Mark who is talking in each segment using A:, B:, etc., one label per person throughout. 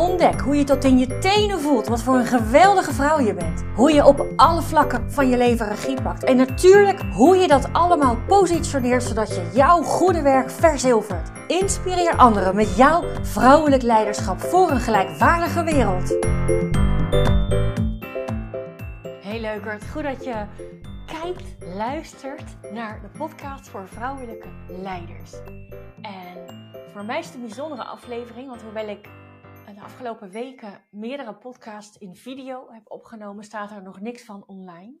A: Ontdek hoe je tot in je tenen voelt wat voor een geweldige vrouw je bent. Hoe je op alle vlakken van je leven regie pakt. En natuurlijk hoe je dat allemaal positioneert zodat je jouw goede werk verzilvert. Inspireer anderen met jouw vrouwelijk leiderschap voor een gelijkwaardige wereld. Hey leukert, goed dat je kijkt, luistert naar de podcast voor vrouwelijke leiders. En voor mij is het een bijzondere aflevering, want hoewel ik de afgelopen weken meerdere podcasts in video heb opgenomen, staat er nog niks van online.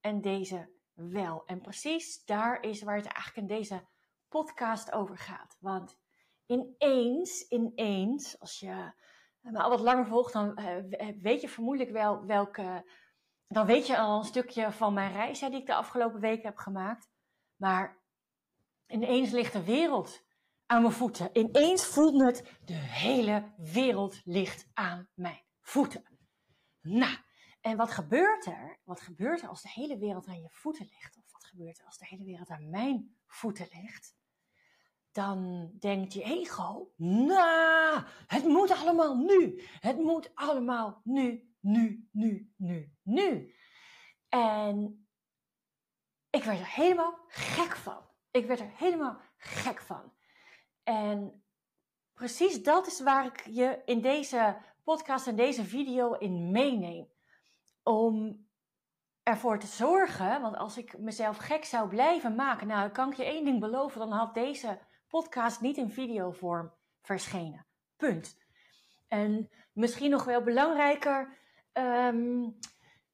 A: En deze wel. En precies daar is waar het eigenlijk in deze podcast over gaat. Want ineens, ineens, als je me al wat langer volgt, dan eh, weet je vermoedelijk wel welke. Dan weet je al een stukje van mijn reis die ik de afgelopen weken heb gemaakt. Maar ineens ligt de wereld aan mijn voeten. Ineens voelde het, de hele wereld ligt aan mijn voeten. Nou, en wat gebeurt er? Wat gebeurt er als de hele wereld aan je voeten ligt? Of wat gebeurt er als de hele wereld aan mijn voeten ligt? Dan denkt je ego, nou, het moet allemaal nu. Het moet allemaal nu, nu, nu, nu, nu. En ik werd er helemaal gek van. Ik werd er helemaal gek van. En precies dat is waar ik je in deze podcast en deze video in meeneem. Om ervoor te zorgen, want als ik mezelf gek zou blijven maken, nou, kan ik je één ding beloven, dan had deze podcast niet in videovorm verschenen. Punt. En misschien nog wel belangrijker, ehm,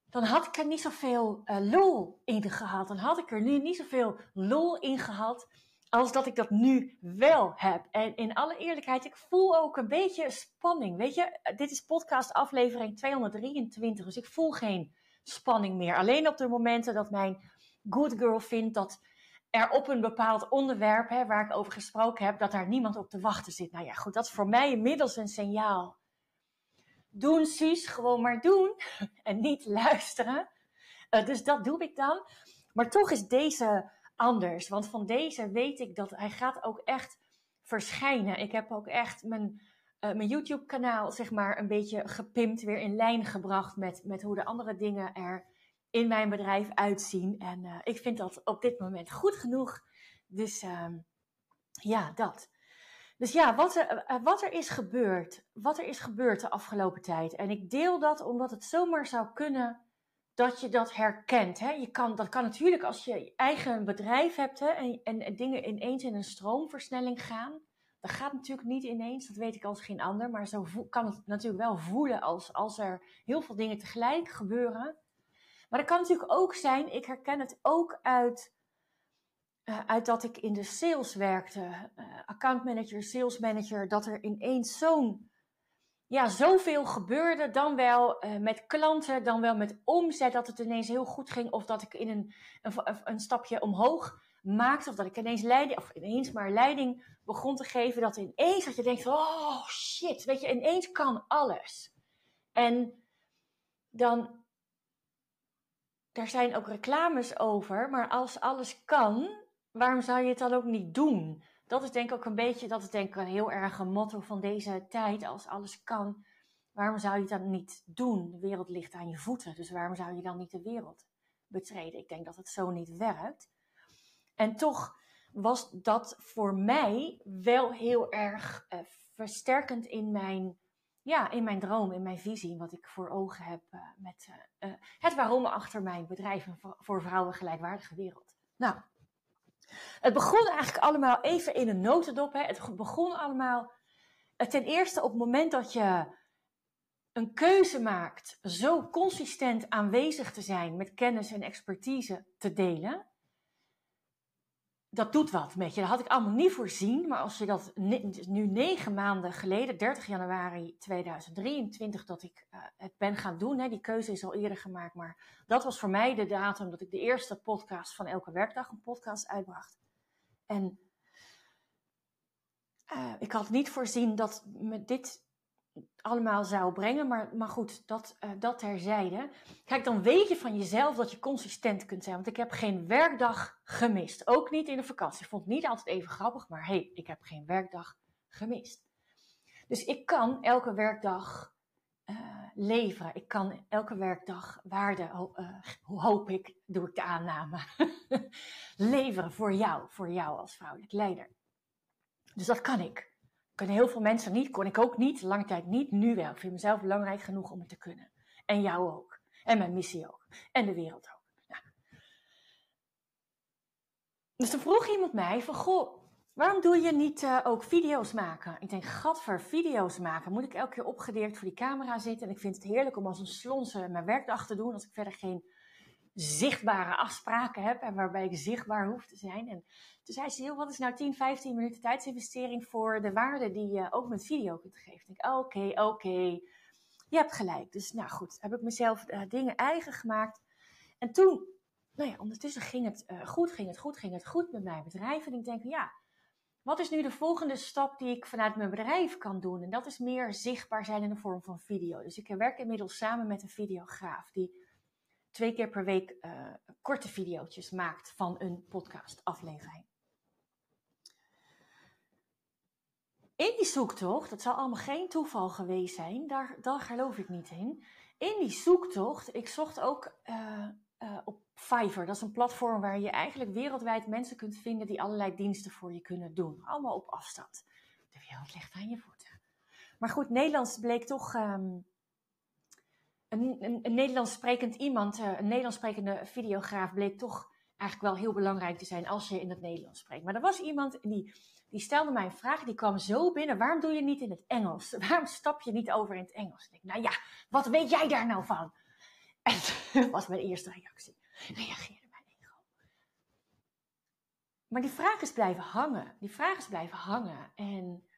A: dan had ik er niet zoveel uh, lol in gehad. Dan had ik er nu niet zoveel lol in gehad als dat ik dat nu wel heb. En in alle eerlijkheid, ik voel ook een beetje spanning. Weet je, dit is podcast aflevering 223, dus ik voel geen spanning meer. Alleen op de momenten dat mijn good girl vindt dat er op een bepaald onderwerp, hè, waar ik over gesproken heb, dat daar niemand op te wachten zit. Nou ja, goed, dat is voor mij inmiddels een signaal. Doen, Suus, gewoon maar doen. En niet luisteren. Uh, dus dat doe ik dan. Maar toch is deze anders. Want van deze weet ik dat hij gaat ook echt verschijnen. Ik heb ook echt mijn, uh, mijn YouTube kanaal zeg maar een beetje gepimpt, weer in lijn gebracht met, met hoe de andere dingen er in mijn bedrijf uitzien. En uh, ik vind dat op dit moment goed genoeg. Dus uh, ja, dat. Dus ja, wat er, eh, wat er is gebeurd, wat er is gebeurd de afgelopen tijd. En ik deel dat omdat het zomaar zou kunnen dat je dat herkent. Hè? Je kan, dat kan natuurlijk als je eigen bedrijf hebt hè, en, en, dingen ineens in een stroomversnelling gaan. Dat gaat natuurlijk niet ineens, dat weet ik als geen ander. Maar zo kan het natuurlijk wel voelen als, als er heel veel dingen tegelijk gebeuren. Maar dat kan natuurlijk ook zijn, ik herken het ook uit, uh, uit dat ik in de sales werkte. Uh, account manager, sales manager, dat er ineens zo'n ja, zoveel gebeurde. Dan wel uh, met klanten, dan wel met omzet. Dat het ineens heel goed ging. Of dat ik in een, een, een stapje omhoog maakte. Of dat ik ineens leiding, of ineens maar leiding begon te geven. Dat ineens dat je denkt oh shit, weet je, ineens kan alles. En dan, daar zijn ook reclames over. Maar als alles kan, waarom zou je het dan ook niet doen? Dat is denk ik ook een beetje, dat is denk ik een heel erg een motto van deze tijd. Als alles kan, waarom zou je dan niet doen? De wereld ligt aan je voeten, dus waarom zou je dan niet de wereld betreden? Ik denk dat het zo niet werkt. En toch was dat voor mij wel heel erg uh, versterkend in mijn, ja, in mijn droom, in mijn visie, wat ik voor ogen heb uh, met uh, het waarom achter mijn bedrijf voor vrouwen gelijkwaardige wereld. Nou, het begon eigenlijk allemaal even in een notendop. Hè. Het begon allemaal eh, ten eerste op het moment dat je een keuze maakt, zo consistent aanwezig te zijn met kennis en expertise te delen. Dat doet wat met je. Dat had ik allemaal niet voorzien. Maar als je dat nu negen maanden geleden, 30 januari 2023, dat ik uh, het ben gaan doen. Hè, die keuze is al eerder gemaakt. Maar dat was voor mij de datum dat ik de eerste podcast van elke werkdag een podcast uitbracht. En uh, ik had niet voorzien dat me dit allemaal zou brengen. Maar, maar goed, dat, uh, dat terzijde. Kijk, dan weet je van jezelf dat je consistent kunt zijn. Want ik heb geen werkdag gemist. Ook niet in de vakantie. Ik vond het niet altijd even grappig, maar hé, hey, ik heb geen werkdag gemist. Dus ik kan elke werkdag uh, leveren. Ik kan elke werkdag waarde, uh, hoop ik, doe ik de aanname, leveren voor jou, voor jou als vrouwelijk leider. Dus dat kan ik kunnen heel veel mensen niet, kon ik ook niet, lange tijd niet, nu wel. Ik vind mezelf belangrijk genoeg om het te kunnen. En jou ook. En mijn missie ook. En de wereld ook. Dus dan vroeg iemand mij van, goh, waarom doe je niet uh, ook video's maken? Ik denk, gadver, video's maken. Moet ik elke keer opgedeerd voor die camera zitten? En ik vind het heerlijk om als een slonse mijn werkdag te doen, als ik verder geen zichtbare afspraken heb en waarbij ik zichtbaar hoef te zijn. En toen zei ze, wat is nou 10, 15 minuten tijdsinvestering voor de waarde die je ook met video kunt geven? Ik denk, oké, oké, je hebt gelijk. Dus nou goed, heb ik mezelf uh, dingen eigen gemaakt. En toen, nou ja, ondertussen ging het uh, goed, ging het goed, ging het goed met mijn bedrijf. En ik denk, ja, wat is nu de volgende stap die ik vanuit mijn bedrijf kan doen? En dat is meer zichtbaar zijn in de vorm van video. Dus ik werk inmiddels samen met een videograaf die twee keer per week uh, korte video's maakt van een podcastaflevering. In die zoektocht, dat zal allemaal geen toeval geweest zijn, daar, daar geloof ik niet in. In die zoektocht, ik zocht ook uh, uh, op Fiverr. Dat is een platform waar je eigenlijk wereldwijd mensen kunt vinden die allerlei diensten voor je kunnen doen. Allemaal op afstand. De wereld ligt aan je voeten. Maar goed, Nederlands bleek toch um, een, Nederlands sprekend iemand, uh, een Nederlands sprekende videograaf, bleek toch eigenlijk wel heel belangrijk te zijn als je in het Nederlands spreekt. Maar er was iemand die, die stelde mij een vraag, die kwam zo binnen. Waarom doe je niet in het Engels? Waarom stap je niet over in het Engels? Ik denk, nou ja, wat weet jij daar nou van? En dat was mijn eerste reactie. Reageerde mijn ego. Maar die vraag is blijven hangen. Die vraag is blijven hangen. En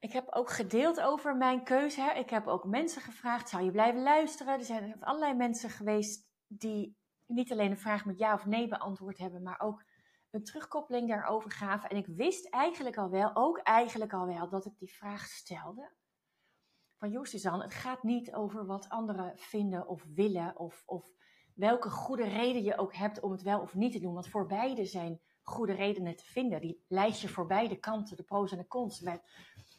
A: ik heb ook gedeeld over mijn keuze. Ik heb ook mensen gevraagd: zou je blijven luisteren? Er zijn allerlei mensen geweest die niet alleen een vraag met ja of nee beantwoord hebben, maar ook een terugkoppeling daarover gaven. En ik wist eigenlijk al wel, ook eigenlijk al wel, dat ik die vraag stelde. Van joh, het gaat niet over wat anderen vinden of willen, of, of welke goede reden je ook hebt om het wel of niet te doen. Want voor beide zijn goede redenen te vinden. Die lijstje voor beide kanten, de pro's en de cons,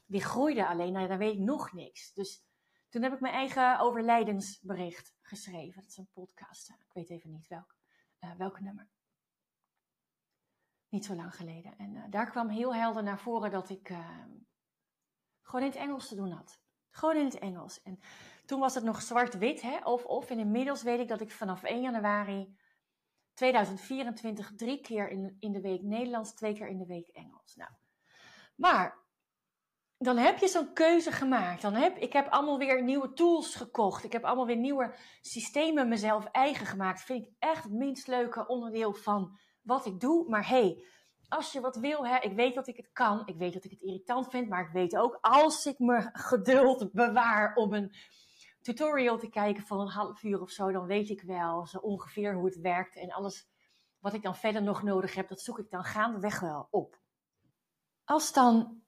A: die groeide alleen. Nou, dan weet ik nog niks. Dus toen heb ik mijn eigen overlijdensbericht geschreven. Dat is een podcast. Ik weet even niet welk, uh, nummer. Niet zo lang geleden. En uh, daar kwam heel helder naar voren dat ik gewoon in het Engels te doen had. Gewoon in het Engels. En toen was het nog zwart-wit, hè? Of, of. Inmiddels weet ik dat ik vanaf 1 januari 2024 drie keer in, in de week Nederlands, twee keer in de week Engels. Nou, maar dan heb je zo'n keuze gemaakt. Dan heb, ik heb allemaal weer nieuwe tools gekocht. Ik heb allemaal weer nieuwe systemen mezelf eigen gemaakt. Vind ik echt het minst leuke onderdeel van wat ik doe. Maar hey, als je wat wil, hè, ik weet dat ik het kan. Ik weet dat ik het irritant vind. Maar ik weet ook, als ik me geduld bewaar om een tutorial te kijken van een half uur of zo, dan weet ik wel zo ongeveer hoe het werkt. En alles wat ik dan verder nog nodig heb, dat zoek ik dan gaandeweg wel op. Als dan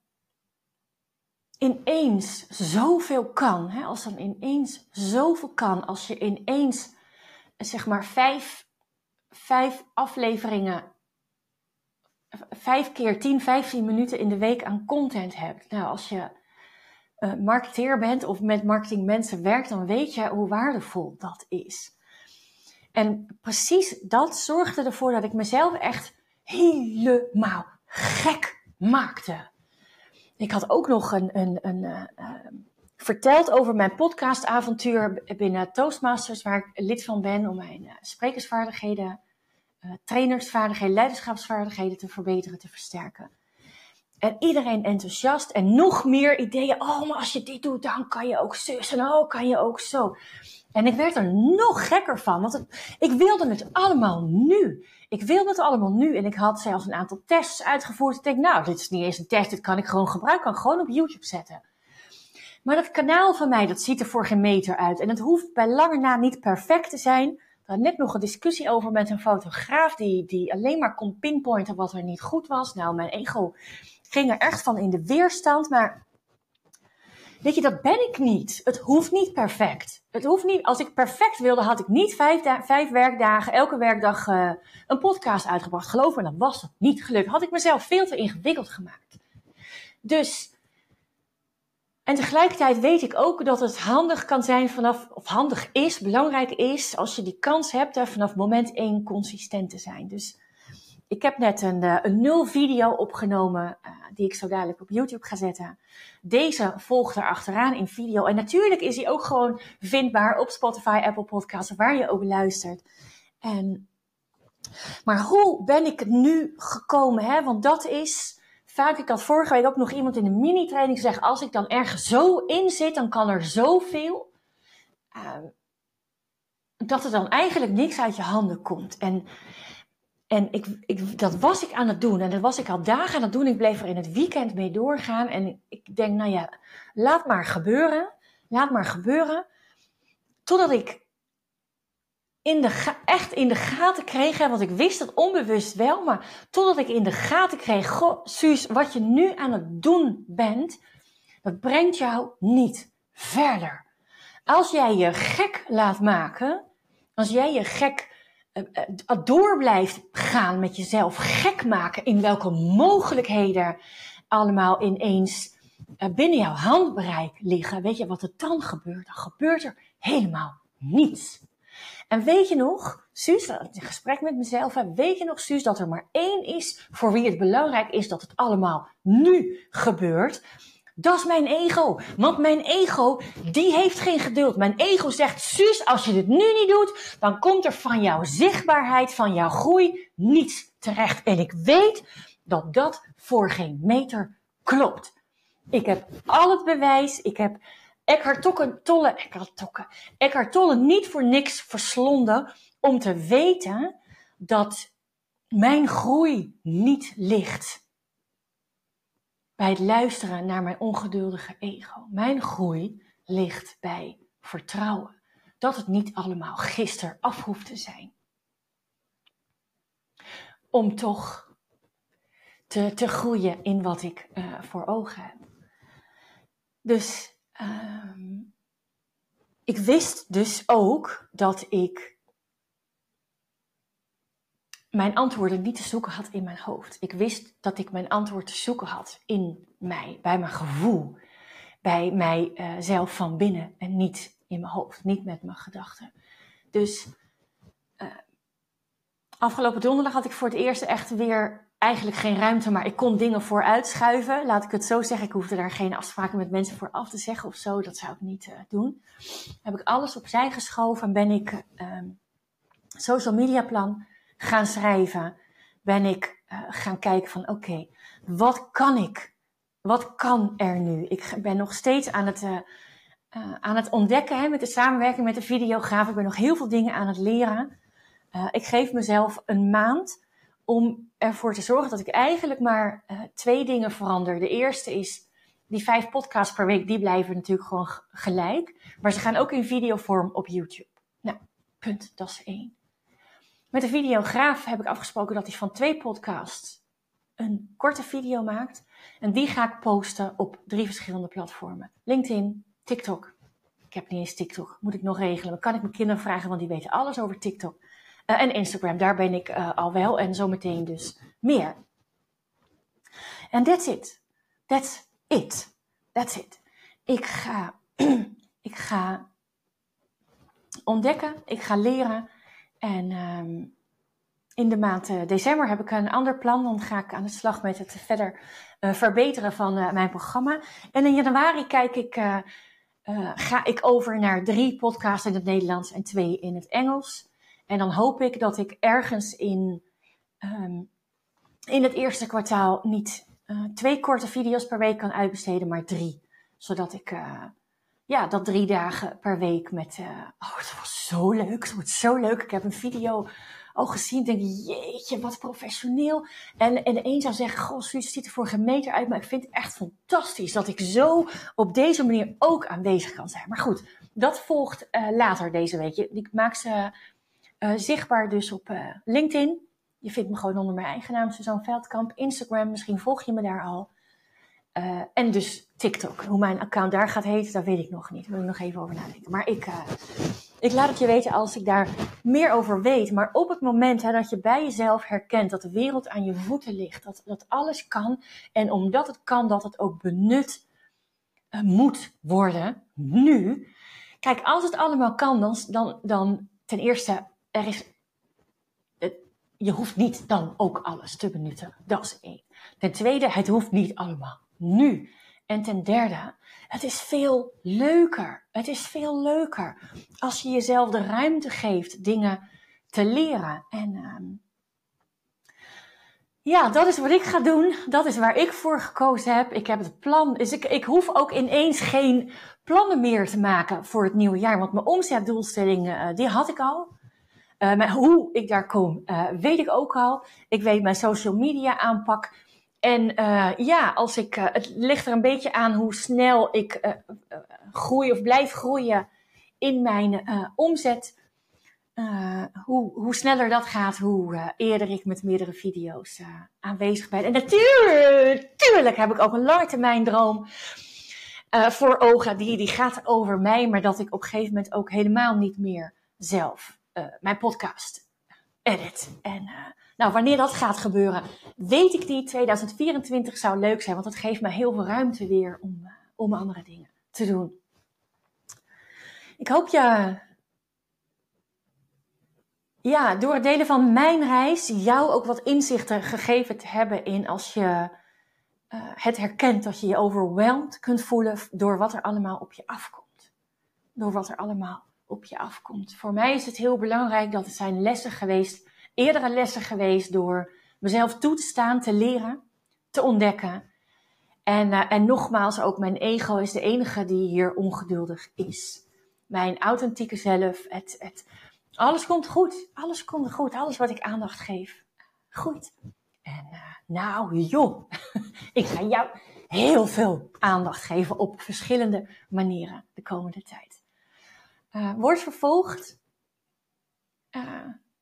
A: ineens zoveel kan, hè, als dan ineens zoveel kan, als je ineens zeg maar vijf, vijf afleveringen, vijf keer 10, 15 minuten in de week aan content hebt. Nou, als je uh, marketeer bent of met marketingmensen werkt, dan weet je hoe waardevol dat is. En precies dat zorgde ervoor dat ik mezelf echt helemaal gek maakte. Ik had ook nog een, een, een uh, verteld over mijn podcastavontuur binnen Toastmasters, waar ik lid van ben om mijn sprekersvaardigheden, trainersvaardigheden, leiderschapsvaardigheden te verbeteren, te versterken. En iedereen enthousiast en nog meer ideeën. Oh, maar als je dit doet, dan kan je ook zus en oh, kan je ook zo. En ik werd er nog gekker van, want ik wilde het allemaal nu. Ik wilde het allemaal nu en ik had zelfs een aantal tests uitgevoerd. Ik denk, nou, dit is niet eens een test, dit kan ik gewoon gebruiken, kan ik gewoon op YouTube zetten. Maar dat kanaal van mij, dat ziet er voor geen meter uit. En het hoeft bij lange na niet perfect te zijn. had net nog een discussie over met een fotograaf die, die alleen maar kon pinpointen wat er niet goed was. Nou, mijn ego ging er echt van in de weerstand, maar weet je, dat ben ik niet. Het hoeft niet perfect. Het hoeft niet, als ik perfect wilde, had ik niet vijf, vijf werkdagen, elke werkdag uh, een podcast uitgebracht. Geloof me, dat was het niet gelukt. Had ik mezelf veel te ingewikkeld gemaakt. Dus en tegelijkertijd weet ik ook dat het handig kan zijn vanaf, of handig is, belangrijk is, als je die kans hebt, hè, vanaf moment één consistent te zijn. Dus ik heb net een, uh, een nul video opgenomen, uh, die ik zo dadelijk op YouTube ga zetten. Deze volgt er achteraan in video. En natuurlijk is hij ook gewoon vindbaar op Spotify, Apple Podcasts, waar je ook luistert. En, maar hoe ben ik nu gekomen? Hè? Want dat is vaak, ik had vorige week ook nog iemand in de mini-training gezegd, als ik dan ergens zo in zit, dan kan er zoveel, uh, dat er dan eigenlijk niks uit je handen komt. En, en ik, ik, dat was ik aan het doen en dat was ik al dagen aan het doen. Ik bleef er in het weekend mee doorgaan en ik denk, nou ja, laat maar gebeuren, laat maar gebeuren. Totdat ik in de echt in de gaten kreeg, want ik wist het onbewust wel, maar totdat ik in de gaten kreeg, goh, Suus, wat je nu aan het doen bent, dat brengt jou niet verder. Als jij je gek laat maken, als jij je gek door blijft gaan met jezelf, gek maken in welke mogelijkheden allemaal ineens uh, binnen jouw handbereik liggen, weet je wat er dan gebeurt? Dan gebeurt er helemaal niets. En weet je nog, Suus, een gesprek met mezelf, weet je nog, Suus, dat er maar één is voor wie het belangrijk is dat het allemaal nu gebeurt? Dat is mijn ego. Want mijn ego, die heeft geen geduld. Mijn ego zegt, Suus, als je dit nu niet doet, dan komt er van jouw zichtbaarheid, van jouw groei, niets terecht. En ik weet dat dat voor geen meter klopt. Ik heb al het bewijs, ik heb Eckhart Tolle, Eckhart, Tolle, Eckhart Tolle niet voor niks verslonden om te weten dat mijn groei niet ligt bij het luisteren naar mijn ongeduldige ego. Mijn groei ligt bij vertrouwen dat het niet allemaal gisteren af hoeft te zijn. Om toch te, te groeien in wat ik uh, voor ogen heb. Dus Ehm, ik wist dus ook dat ik mijn antwoorden niet te zoeken had in mijn hoofd. Ik wist dat ik mijn antwoord te zoeken had in mij, bij mijn gevoel, bij mijzelf uh, van binnen en niet in mijn hoofd, niet met mijn gedachten. Dus uh, afgelopen donderdag had ik voor het eerst echt weer eigenlijk geen ruimte, maar ik kon dingen vooruitschuiven. Laat ik het zo zeggen. Ik hoefde daar geen afspraken met mensen voor af te zeggen of zo. Dat zou ik niet uh, doen. Heb ik alles opzij geschoven en ben ik uh, social media plan gaan schrijven. Ben ik uh, gaan kijken van oké, wat kan ik? Wat kan er nu? Ik ben nog steeds aan het, uh, aan het ontdekken hè, met de samenwerking met de videograaf. Ik ben nog heel veel dingen aan het leren. ik geef mezelf een maand om ervoor te zorgen dat ik eigenlijk maar twee dingen verander. De eerste is, die vijf podcasts per week, die blijven natuurlijk gewoon gelijk. Maar ze gaan ook in videovorm op YouTube. Nou, punt, dat is één. Met de videograaf heb ik afgesproken dat hij van twee podcasts een korte video maakt. En die ga ik posten op drie verschillende platformen. LinkedIn, TikTok. Ik heb niet eens TikTok, moet ik nog regelen. Dan kan ik mijn kinderen vragen, want die weten alles over TikTok. Uh, en Instagram, daar ben ik uh, al wel. En zometeen dus meer. En that's it. That's it. That's it. Ik ga, ik ga ontdekken, ik ga leren. En um, in de maand uh, december heb ik een ander plan. Dan ga ik aan de slag met het verder uh, verbeteren van uh, mijn programma. En in januari kijk ik, ga ik over naar drie podcasts in het Nederlands en twee in het Engels. En dan hoop ik dat ik ergens in, um, in het eerste kwartaal niet twee korte video's per week kan uitbesteden, maar drie. Zodat ik ja, dat drie dagen per week met. Uh, oh, het was zo leuk. Het wordt zo leuk. Ik heb een video al gezien. Denk, jeetje, wat professioneel. En, en de een zou zeggen, goh, Suus, ziet er voor geen meter uit. Maar ik vind het echt fantastisch dat ik zo op deze manier ook aanwezig kan zijn. Maar goed, dat volgt uh, later deze week. Ik maak ze zichtbaar dus op LinkedIn. Je vindt me gewoon onder mijn eigen naam, Suzanne Veldkamp. Instagram, misschien volg je me daar al. Uh, en dus TikTok. Hoe mijn account daar gaat heten, dat weet ik nog niet. Daar moet ik nog even over nadenken. Maar ik, uh, ik laat het je weten als ik daar meer over weet. Maar op het moment dat je bij jezelf herkent dat de wereld aan je voeten ligt, dat, dat alles kan. En omdat het kan, dat het ook benut uh, moet worden. Nu. Kijk, als het allemaal kan, dan, dan, dan ten eerste, er is je hoeft niet dan ook alles te benutten. Dat is één. Ten tweede, het hoeft niet allemaal nu. En ten derde, het is veel leuker. Het is veel leuker als je jezelf de ruimte geeft dingen te leren. En uh, ja, dat is wat ik ga doen. Dat is waar ik voor gekozen heb. Ik heb het plan. Dus ik, ik hoef ook ineens geen plannen meer te maken voor het nieuwe jaar. Want mijn omzetdoelstellingen, uh, die had ik al. Uh, maar hoe ik daar kom, uh, weet ik ook al. Ik weet mijn social media aanpak. En uh, ja, als ik, het ligt er een beetje aan hoe snel ik groei of blijf groeien in mijn omzet. hoe, hoe sneller dat gaat, hoe eerder ik met meerdere video's aanwezig ben. En natuurlijk, heb ik ook een lange termijn droom voor ogen. Die, die gaat over mij, maar dat ik op een gegeven moment ook helemaal niet meer zelf mijn podcast edit. En nou, wanneer dat gaat gebeuren, weet ik niet. 2024 zou leuk zijn, want dat geeft me heel veel ruimte weer om, uh, om andere dingen te doen. Ik hoop je, ja, door het delen van mijn reis, jou ook wat inzichten gegeven te hebben in als je het herkent dat je je overweldigd kunt voelen door wat er allemaal op je afkomt. Door wat er allemaal op je afkomt. Voor mij is het heel belangrijk dat het zijn lessen geweest, eerdere lessen geweest door mezelf toe te staan, te leren, te ontdekken. En, uh, en nogmaals, ook mijn ego is de enige die hier ongeduldig is. Mijn authentieke zelf, het, het, alles komt goed, alles komt goed, alles wat ik aandacht geef, goed. En uh, nou joh, ik ga jou heel veel aandacht geven op verschillende manieren de komende tijd. Uh, word vervolgd.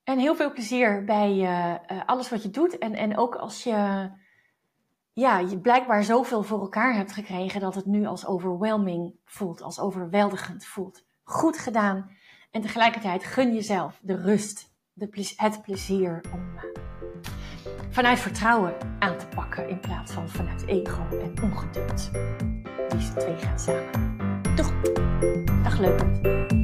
A: En heel veel plezier bij uh, alles wat je doet. En, en ook als je, ja, je blijkbaar zoveel voor elkaar hebt gekregen dat het nu als overwhelming voelt, als overweldigend voelt. Goed gedaan. En tegelijkertijd gun jezelf de rust, de, het plezier om vanuit vertrouwen aan te pakken in plaats van vanuit ego en ongeduld. Die twee gaan samen. Doeg! Dag leuk.